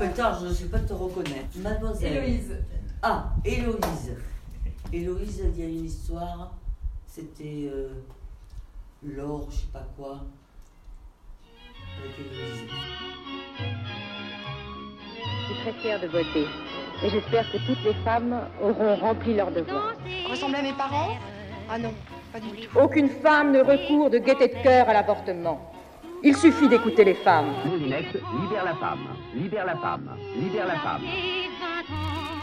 Putain, je ne sais pas te reconnaître. Mademoiselle. Héloïse. Ah, Héloïse. Héloïse, il y a une histoire. C'était euh, l'or, je sais pas quoi. Avec Héloïse. Je suis très fière de voter. Et j'espère que toutes les femmes auront rempli leur devoir. Ressembler à mes parents? Ah non, pas du tout. Aucune femme ne recourt de gaieté de cœur à l'avortement. Il suffit d'écouter les femmes. Moulinex, libère la femme, libère la femme, libère la femme.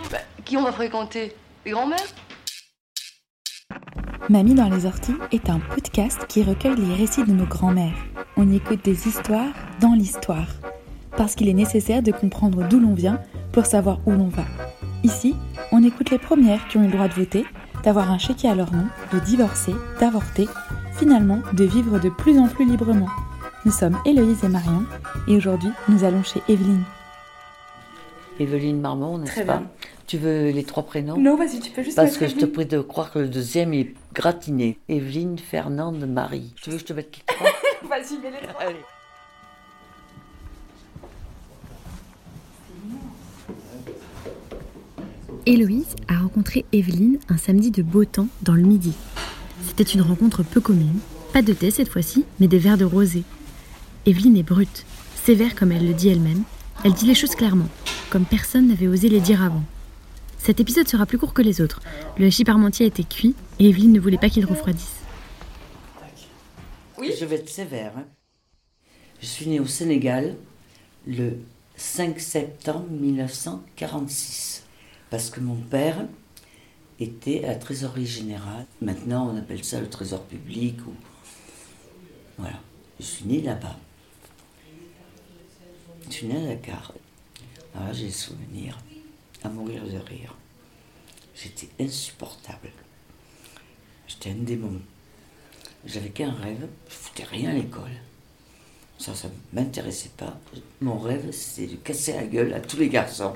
Bah, qui on va fréquenter? Les grands-mères Mamie dans les orties est un podcast qui recueille les récits de nos grands-mères. On y écoute des histoires dans l'histoire. Parce qu'il est nécessaire de comprendre d'où l'on vient pour savoir où l'on va. Ici, on écoute les premières qui ont eu le droit de voter, d'avoir un chéquier à leur nom, de divorcer, d'avorter, finalement de vivre de plus en plus librement. Nous sommes Héloïse et Marion et aujourd'hui nous allons chez Evelyne. Evelyne Marmont, n'est-ce pas bien. Tu veux les trois prénoms Non, vas-y, tu peux juste Parce que je te prie de croire que le deuxième est gratiné. Evelyne, Fernande, Marie. Tu veux que je te mette trois Vas-y, mets les trois. Allez. Héloïse a rencontré Evelyne un samedi de beau temps dans le midi. C'était une rencontre peu commune. Pas de thé cette fois-ci, mais des verres de rosé. Evelyne est brute, sévère comme elle le dit elle-même. Elle dit les choses clairement, comme personne n'avait osé les dire avant. Cet épisode sera plus court que les autres. Le hachis parmentier était cuit et Evelyne ne voulait pas qu'il refroidisse. Oui. Je vais être sévère. hein. Je suis née au Sénégal le 5 septembre 1946. Parce que mon père était à la trésorerie générale. Maintenant, on appelle ça le trésor public. Ou... Voilà. Je suis née là-bas. Née à. Alors là, j'ai des souvenirs à mourir de rire. J'étais insupportable. J'étais un démon. J'avais qu'un rêve, je foutais rien à l'école. Ça, ça ne m'intéressait pas. Mon rêve, c'était de casser la gueule à tous les garçons.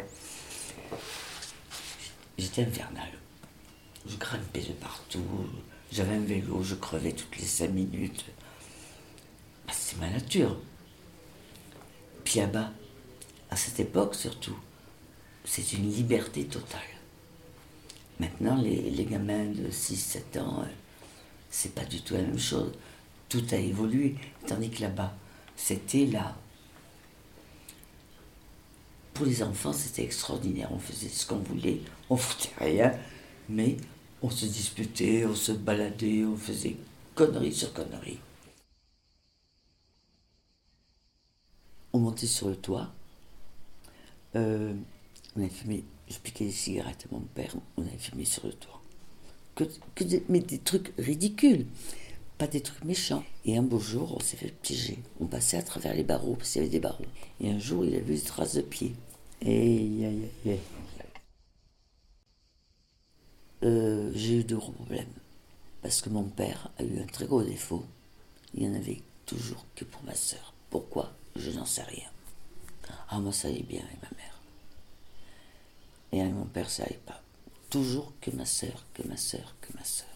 J'étais infernal. Je grimpais de partout. J'avais un vélo, je crevais toutes les cinq minutes. Bah, c'est ma nature. Là-bas, à cette époque surtout, c'est une liberté totale. Maintenant, les, les gamins de 6-7 ans, euh, c'est pas du tout la même chose. Tout a évolué. Tandis que là-bas, c'était là. Pour les enfants, c'était extraordinaire. On faisait ce qu'on voulait, on foutait rien, mais on se disputait, on se baladait, on faisait conneries sur conneries. On montait sur le toit. Euh, on avait fumé, je piquais des cigarettes à mon père, on avait fumé sur le toit. Que, mais des trucs ridicules, pas des trucs méchants. Et un beau jour, on s'est fait piéger. On passait à travers les barreaux, parce qu'il y avait des barreaux. Et un jour, il a vu des traces de pieds. Et. Euh, j'ai eu de gros problèmes. Parce que mon père a eu un très gros défaut. Il n'y en avait toujours que pour ma sœur. Pourquoi? Je n'en sais rien. Ah, moi, ça allait bien avec ma mère. Et avec mon père, ça allait pas. Toujours que ma sœur, que ma sœur, que ma sœur.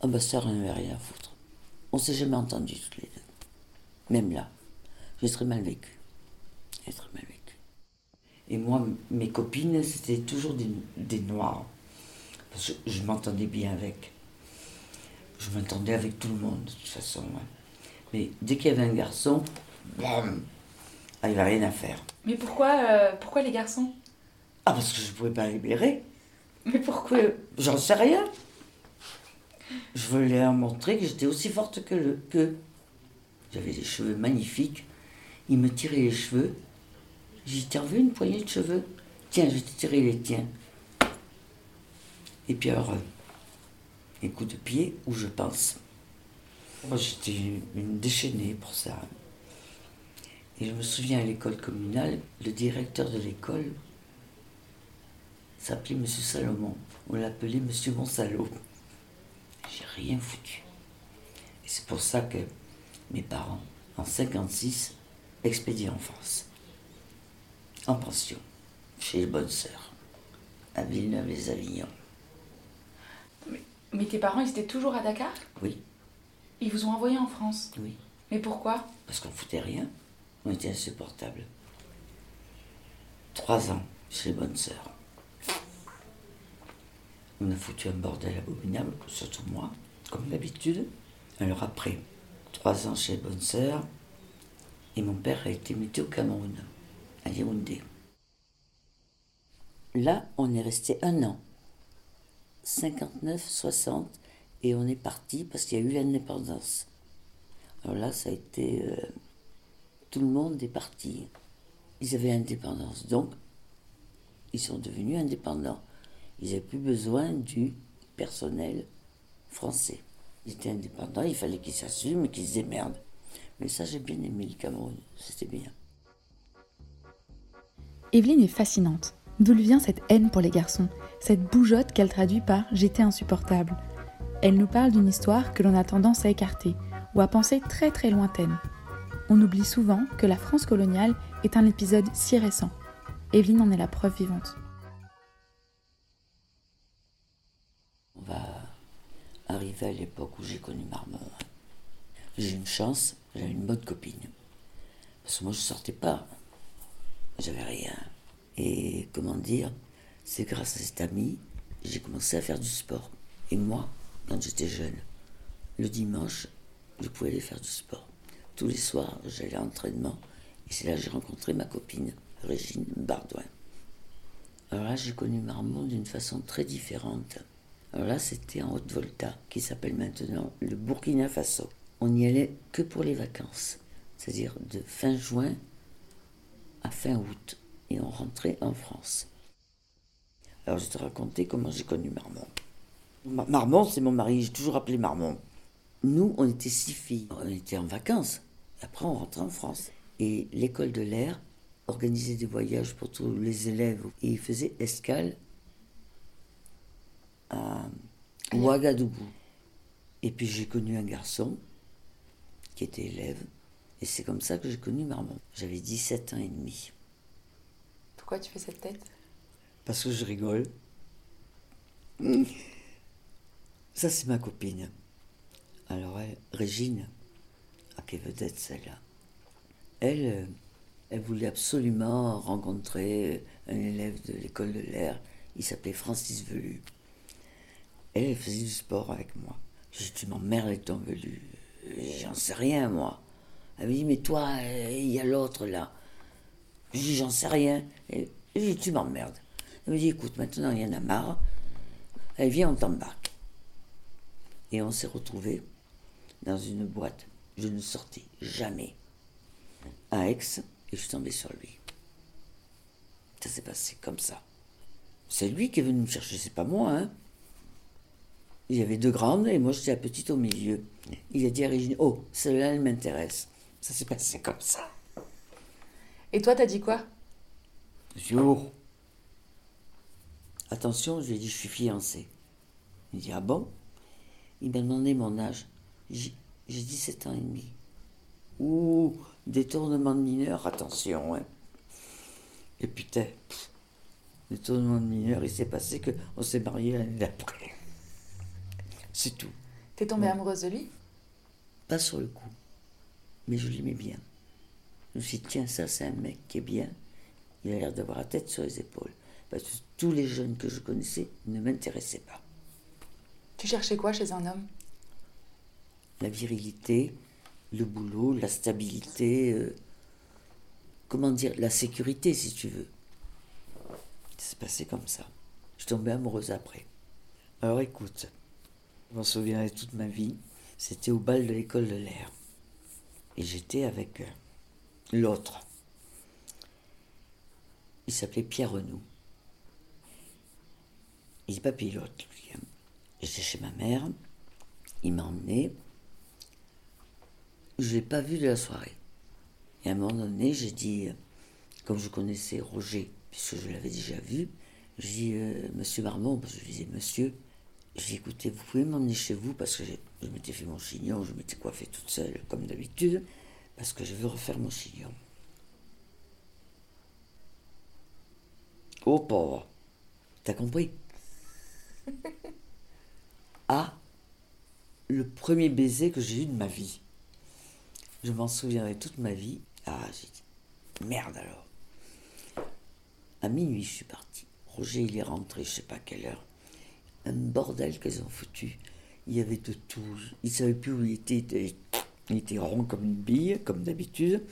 Ah, ma sœur, elle n'avait rien à foutre. On s'est jamais entendus toutes les deux. Même là, j'ai très mal vécu. J'ai très mal vécu. Et moi, mes copines, c'était toujours des, des noirs. Parce que je m'entendais bien avec. Je m'entendais avec tout le monde, de toute façon. Mais dès qu'il y avait un garçon, bam, ah, il n'y avait rien à faire. Mais pourquoi, euh, pourquoi les garçons? Ah, parce que je ne pouvais pas libérer. Mais pourquoi? J'en sais rien. Je voulais leur montrer que j'étais aussi forte que le que. J'avais des cheveux magnifiques. Il me tirait les cheveux. J'ai vu une poignée de cheveux Tiens, je vais te tirer les tiens. Et puis alors, un coup de pied où je pense. Moi, j'étais une déchaînée pour ça. Et je me souviens à l'école communale, le directeur de l'école s'appelait Monsieur Salomon. On l'appelait Monsieur Monsalot. J'ai rien foutu. Et c'est pour ça que mes parents, en 56, expédiés en France. En pension, chez les bonnes sœurs, à Villeneuve-les-Avignon. Mais, mais tes parents, ils étaient toujours à Dakar? Oui, Ils vous ont envoyé en France? Oui. Mais pourquoi? Parce qu'on foutait rien. On était insupportables. Trois ans chez les bonnes sœurs. On a foutu un bordel abominable, surtout moi, comme d'habitude. Alors après, trois ans chez les bonnes sœurs, et mon père a été muté au Cameroun, à Yaoundé. Là, on est resté un an. 59, 60, et on est parti parce qu'il y a eu l'indépendance. Alors là, ça a été. euh, tout le monde est parti. Ils avaient l'indépendance. Donc, ils sont devenus indépendants. Ils n'avaient plus besoin du personnel français. Ils étaient indépendants, il fallait qu'ils s'assument et qu'ils se démerdent. Mais ça, j'ai bien aimé le Cameroun. C'était bien. Evelyne est fascinante. D'où lui vient cette haine pour les garçons, cette bougeotte qu'elle traduit par J'étais insupportable. Elle nous parle d'une histoire que l'on a tendance à écarter ou à penser très très lointaine. On oublie souvent que la France coloniale est un épisode si récent. Evelyne en est la preuve vivante. On va arriver à l'époque où j'ai connu Marmont. J'ai une chance, j'avais une bonne copine. Parce que moi, je sortais pas. J'avais rien. Et comment dire, c'est grâce à cet ami, j'ai commencé à faire du sport. Et moi, quand j'étais jeune, le dimanche, je pouvais aller faire du sport. Tous les soirs, j'allais à l'entraînement. Et c'est là que j'ai rencontré ma copine, Régine Bardouin. Alors là, j'ai connu Marmont d'une façon très différente. Alors là, c'était en Haute-Volta, qui s'appelle maintenant le Burkina Faso. On n'y allait que pour les vacances, c'est-à-dire de fin juin à fin août, et on rentrait en France. Alors je te racontais comment j'ai connu Marmont. Ma- Marmont, c'est mon mari, j'ai toujours appelé Marmont. Nous, on était six filles, on était en vacances. Après, on rentrait en France. Et l'école de l'air organisait des voyages pour tous les élèves. Et ils faisaient escale à Ouagadougou. Et puis j'ai connu un garçon qui était élève. Et c'est comme ça que j'ai connu Marmont. J'avais 17 ans et demi. Pourquoi tu fais cette tête? Parce que je rigole. Ça, c'est ma copine. Alors, Régine, ah, quelle vedette celle-là. Elle, euh, elle voulait absolument rencontrer un élève de l'école de l'air. Il s'appelait Francis Velu. Elle, faisait du sport avec moi. Je dis, tu m'emmerdes ton Velu. J'en sais rien, moi. Elle me dit, mais toi, euh, il y a l'autre là. Je dis, j'en sais rien. Et je dis, tu m'emmerdes. Elle me dit, écoute, maintenant, il y en a marre. Elle vient, on t'embarque. Et on s'est retrouvés dans une boîte. Je ne sortais jamais. À Aix, et je suis tombée sur lui. Ça s'est passé comme ça. C'est lui qui est venu me chercher, c'est pas moi, hein. Il y avait deux grandes et moi j'étais la petite au milieu. Il a dit à Régine, oh, celle-là, elle m'intéresse. Ça s'est passé comme ça. Et toi, t'as dit quoi? Oh. Attention, je lui ai dit, je suis fiancée. Il dit, ah bon? Il m'a demandé mon âge. J'ai j'ai 17 ans et demi. Ouh, détournement de mineur, attention. Hein. Et putain, pff, détournement de mineur, il s'est passé qu'on s'est mariés l'année d'après. C'est tout. T'es tombée amoureuse de lui? Pas sur le coup. Mais je l'aimais bien. Je me suis dit, tiens, ça, c'est un mec qui est bien. Il a l'air d'avoir la tête sur les épaules. Parce que tous les jeunes que je connaissais ne m'intéressaient pas. Tu cherchais quoi chez un homme? La virilité, le boulot, la stabilité, euh, comment dire, la sécurité, si tu veux. C'est passé comme ça. Je tombée amoureuse après. Alors écoute, je m'en souviendrai toute ma vie. C'était au bal de l'école de l'air. Et j'étais avec euh, l'autre. Il s'appelait Pierre Renou. Il n'est pas pilote, lui. J'étais chez ma mère, il m'a emmené. Je ne l'ai pas vu de la soirée. Et à un moment donné, j'ai dit, euh, comme je connaissais Roger, puisque je l'avais déjà vu, j'ai dit, euh, Monsieur Marmont, parce que je lui disais, Monsieur, j'ai écouté, vous pouvez m'emmener chez vous, parce que je m'étais fait mon chignon, je m'étais coiffée toute seule, comme d'habitude, parce que je veux refaire mon chignon. Oh pauvre, t'as compris? Ah, le premier baiser que j'ai eu de ma vie. Je m'en souviendrai toute ma vie. Ah, j'ai dit, merde alors. À minuit, je suis parti. Roger, il est rentré, je sais pas quelle heure. Un bordel qu'ils ont foutu. Il y avait de tout. Il savait plus où il était. Il était, rond comme une bille, comme d'habitude.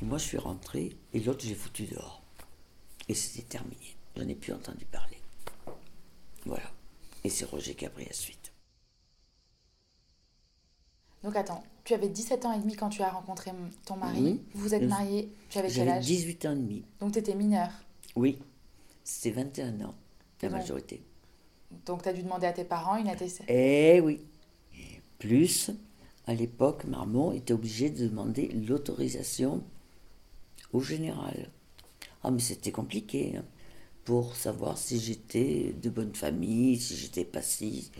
Et moi, je suis rentré et l'autre, j'ai foutu dehors. Et c'était terminé. Je n'ai plus entendu parler. Voilà. Et c'est Roger qui a pris la suite. Donc attends, tu avais 17 ans et demi quand tu as rencontré ton mari. Vous vous êtes marié, tu avais quel âge 18 ans et demi. Donc tu étais mineur Oui, c'était 21 ans, la majorité. Donc tu as dû demander à tes parents une attestation Eh oui. Plus, à l'époque, Marmont était obligé de demander l'autorisation au général. Ah mais c'était compliqué hein, pour savoir si j'étais de bonne famille, si j'étais passif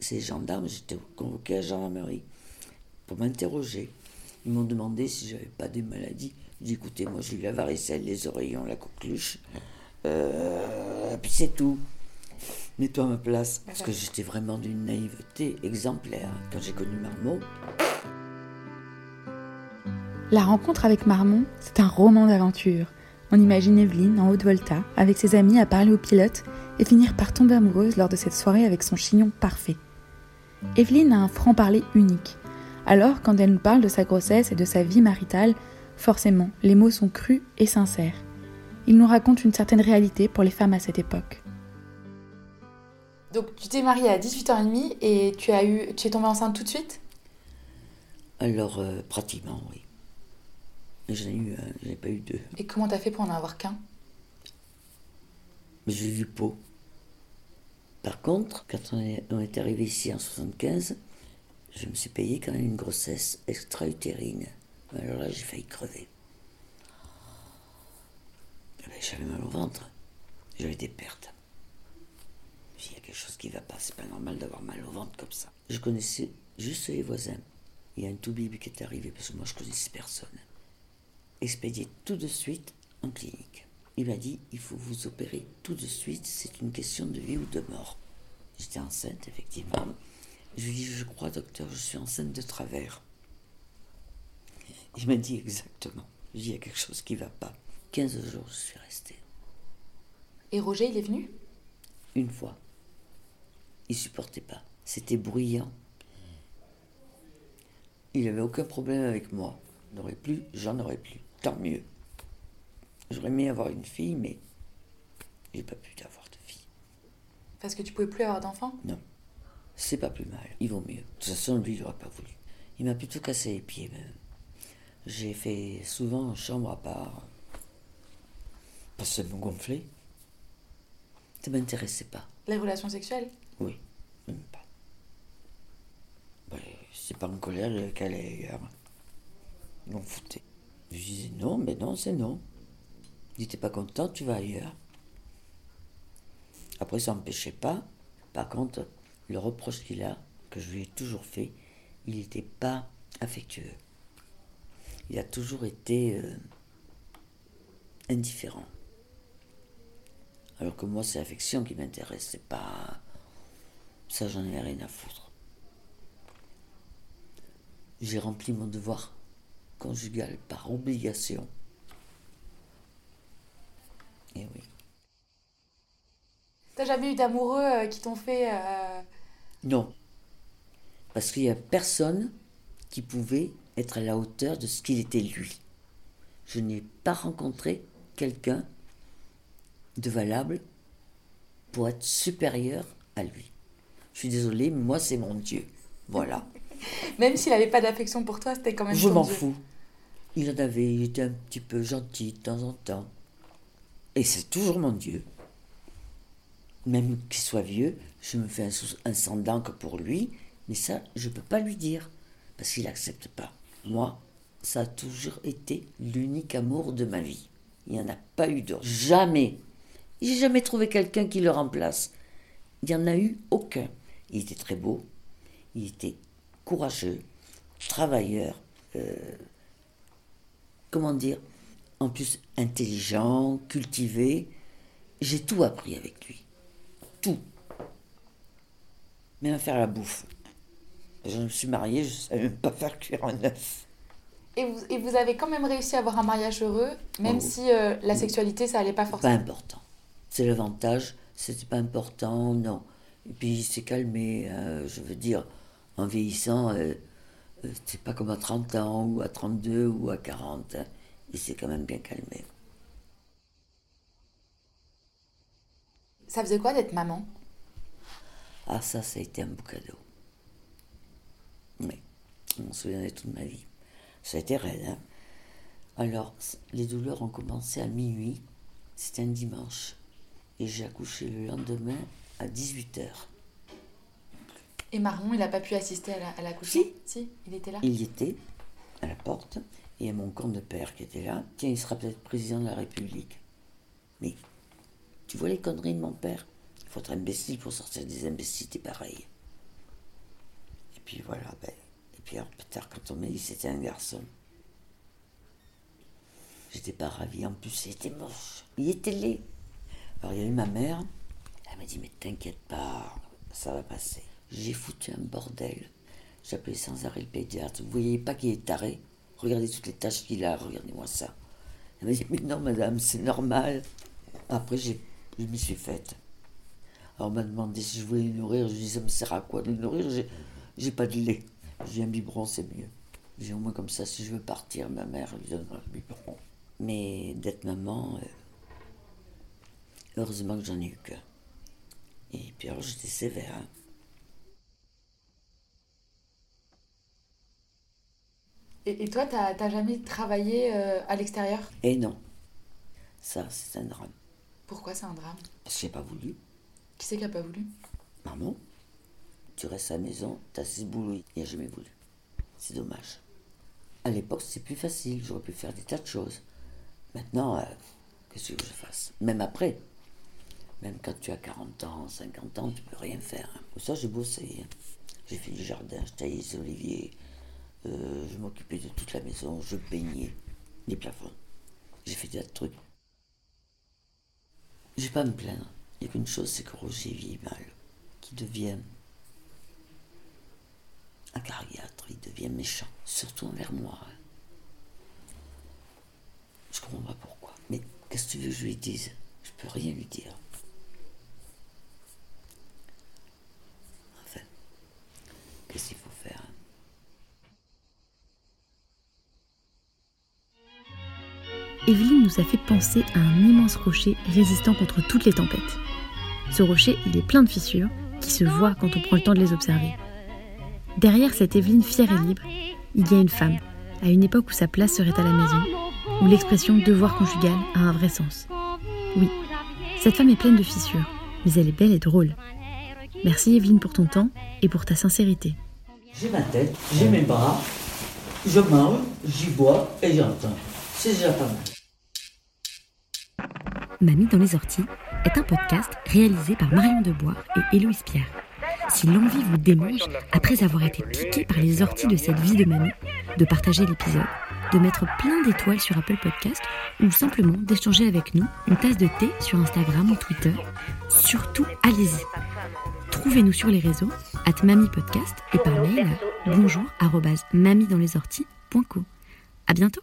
ces gendarmes, j'étais convoqué à la gendarmerie pour m'interroger. Ils m'ont demandé si j'avais pas des maladies. J'ai dit écoutez, moi j'ai eu la varicelle, les oreillons, la coqueluche. Euh, puis c'est tout. Mets-toi à ma place. Parce que j'étais vraiment d'une naïveté exemplaire quand j'ai connu Marmont. La rencontre avec Marmont, c'est un roman d'aventure. On imagine Evelyne en haute volta, avec ses amis à parler au pilote et finir par tomber amoureuse lors de cette soirée avec son chignon parfait. Evelyne a un franc-parler unique. Alors, quand elle nous parle de sa grossesse et de sa vie maritale, forcément, les mots sont crus et sincères. Il nous raconte une certaine réalité pour les femmes à cette époque. Donc, tu t'es mariée à 18 ans et demi et tu, as eu, tu es tombée enceinte tout de suite? Alors, euh, pratiquement, oui. J'en ai eu, euh, pas eu deux. Et comment t'as fait pour en avoir qu'un? J'ai eu peau. Par contre, quand on est, arrivé ici en 75, je me suis payé quand même une grossesse extra-utérine. Alors là, j'ai failli crever. J'avais mal au ventre. J'avais des pertes. Il y a quelque chose qui ne va pas. C'est pas normal d'avoir mal au ventre comme ça. Je connaissais juste les voisins. Il y a un tout qui est arrivé parce que moi je connaissais personne. Expédié tout de suite en clinique. Il m'a dit il faut vous opérer tout de suite, c'est une question de vie ou de mort. J'étais enceinte, effectivement. Je lui ai dit je crois, docteur, je suis enceinte de travers. Il m'a dit exactement. Il y a quelque chose qui ne va pas. 15 jours, je suis restée. Et Roger, il est venu? Une fois. Il supportait pas. C'était bruyant. Il n'avait aucun problème avec moi. N'aurait plus, j'en aurais plus. Tant mieux. J'aurais aimé avoir une fille, mais j'ai pas pu avoir de fille. Parce que tu pouvais plus avoir d'enfant? Non. C'est pas plus mal. Il vaut mieux. De toute façon, lui, il n'aurait pas voulu. Il m'a plutôt cassé les pieds, même. J'ai fait souvent chambre à part. Parce que ça me gonflait. Ça m'intéressait pas. Les relations sexuelles Oui, même pas. c'est pas en colère qu'elle est ailleurs. Ils fouté. Je disais non, mais non, c'est non. Si t'es pas content, tu vas ailleurs. Après, ça n'empêchait pas. Par contre, le reproche qu'il a, que je lui ai toujours fait, il n'était pas affectueux. Il a toujours été euh, indifférent. Alors que moi, c'est l'affection qui m'intéresse, c'est pas. Ça, j'en ai rien à foutre. J'ai rempli mon devoir conjugal par obligation. Et oui. T'as jamais eu d'amoureux euh, qui t'ont fait. Euh, non. Parce qu'il n'y a personne qui pouvait être à la hauteur de ce qu'il était lui. Je n'ai pas rencontré quelqu'un de valable pour être supérieur à lui. Je suis désolée, moi c'est mon Dieu. Voilà. même s'il n'avait pas d'affection pour toi, c'était quand même Je m'en fous. Il en avait, il était un petit peu gentil de temps en temps. Et c'est toujours mon Dieu. Même qu'il soit vieux, je me fais un, un sang pour lui, mais ça, je ne peux pas lui dire, parce qu'il n'accepte pas. Moi, ça a toujours été l'unique amour de ma vie. Il n'y en a pas eu d'autre. Jamais. J'ai jamais trouvé quelqu'un qui le remplace. Il n'y en a eu aucun. Il était très beau, il était courageux, travailleur, euh, comment dire, en plus intelligent, cultivé. J'ai tout appris avec lui. Tout. Même à faire la bouffe. Je me suis mariée, je ne savais même pas faire cuire un œuf. Et vous, et vous avez quand même réussi à avoir un mariage heureux, même Oh. si euh, la sexualité, ça allait pas Pas forcément. important. C'est l'avantage, c'était pas important, non. Et puis il s'est calmé, euh, je veux dire, en vieillissant, euh, c'est pas comme à 30 ans, ou à 32, ou à 40. hein. Il s'est quand même bien calmé. Ça faisait quoi d'être maman? Ah, ça, ça a été un beau cadeau. Oui, je m'en souviendrai toute ma vie. Ça a été raide, hein. Alors, les douleurs ont commencé à minuit, c'était un dimanche. Et j'ai accouché le lendemain à 18h. Et Marion, il a pas pu assister à la- l'accouchement? Si. il était là? Il y était, à la porte, et il y a mon compte de père qui était là. Tiens, il sera peut-être président de la République. Mais, tu vois les conneries de mon père? Il faut être imbécile pour sortir des imbécilités pareilles. Et puis voilà, ben, et puis alors, plus tard, quand on m'a dit c'était un garçon, j'étais pas ravie. En plus, il était moche. Il était laid. Alors, il y a eu ma mère. Elle m'a dit, mais t'inquiète pas, ça va passer. J'ai foutu un bordel. J'appelais sans arrêt le pédiatre. Vous voyez pas qu'il est taré? Regardez toutes les taches qu'il a, regardez-moi ça. Elle m'a dit, mais non, madame, c'est normal. Après, j'ai, je m'y suis faite. Alors, on m'a demandé si je voulais le nourrir. Je lui ai dit, ça me sert à quoi de le nourrir? J'ai, pas de lait. J'ai un biberon, c'est mieux. J'ai au moins comme ça, si je veux partir, ma mère lui donnera le biberon. Mais d'être maman, euh, heureusement que j'en ai eu qu'un. Et puis alors, j'étais sévère. hein. Et, et toi, t'as jamais travaillé euh, à l'extérieur? Et non. Ça, c'est un drame. Pourquoi c'est un drame Parce que j'ai pas voulu. Qui c'est qui a pas voulu Maman, tu restes à la maison, t'as six boulots, il n'a jamais voulu. C'est dommage. À l'époque, c'était plus facile, j'aurais pu faire des tas de choses. Maintenant, euh, qu'est-ce que je fasse? Même après, même quand tu as 40 ans, 50 ans, tu peux rien faire. Pour ça, j'ai bossé. hein. J'ai fait du jardin, je taillais les oliviers, euh, je m'occupais de toute la maison, je peignais les plafonds. J'ai fait des tas de trucs. Je vais pas me plaindre. Il n'y a qu'une chose, c'est que Roger vit mal. Qu'il devient un cariatre, il devient méchant. Surtout envers moi. hein. Je comprends pas pourquoi. Mais qu'est-ce que tu veux que je lui dise? Je peux rien lui dire. Enfin, qu'est-ce qu'il faut? Evelyne nous a fait penser à un immense rocher résistant contre toutes les tempêtes. Ce rocher, il est plein de fissures qui se voient quand on prend le temps de les observer. Derrière cette Evelyne fière et libre, il y a une femme, à une époque où sa place serait à la maison, où l'expression devoir conjugal a un vrai sens. Oui, cette femme est pleine de fissures, mais elle est belle et drôle. Merci Evelyne pour ton temps et pour ta sincérité. J'ai ma tête, j'ai mes bras, je mange, j'y bois et j'entends. Mamie dans les orties est un podcast réalisé par Marion Debois et Héloïse Pierre. Si l'envie vous démange, après avoir été piqué par les orties de cette vie de mamie, de partager l'épisode, de mettre plein d'étoiles sur Apple Podcast ou simplement d'échanger avec nous une tasse de thé sur Instagram ou Twitter, surtout allez-y. Trouvez-nous sur les réseaux, at mamipodcast et par mail à bonjour mamiedanslesorties.co. À bientôt!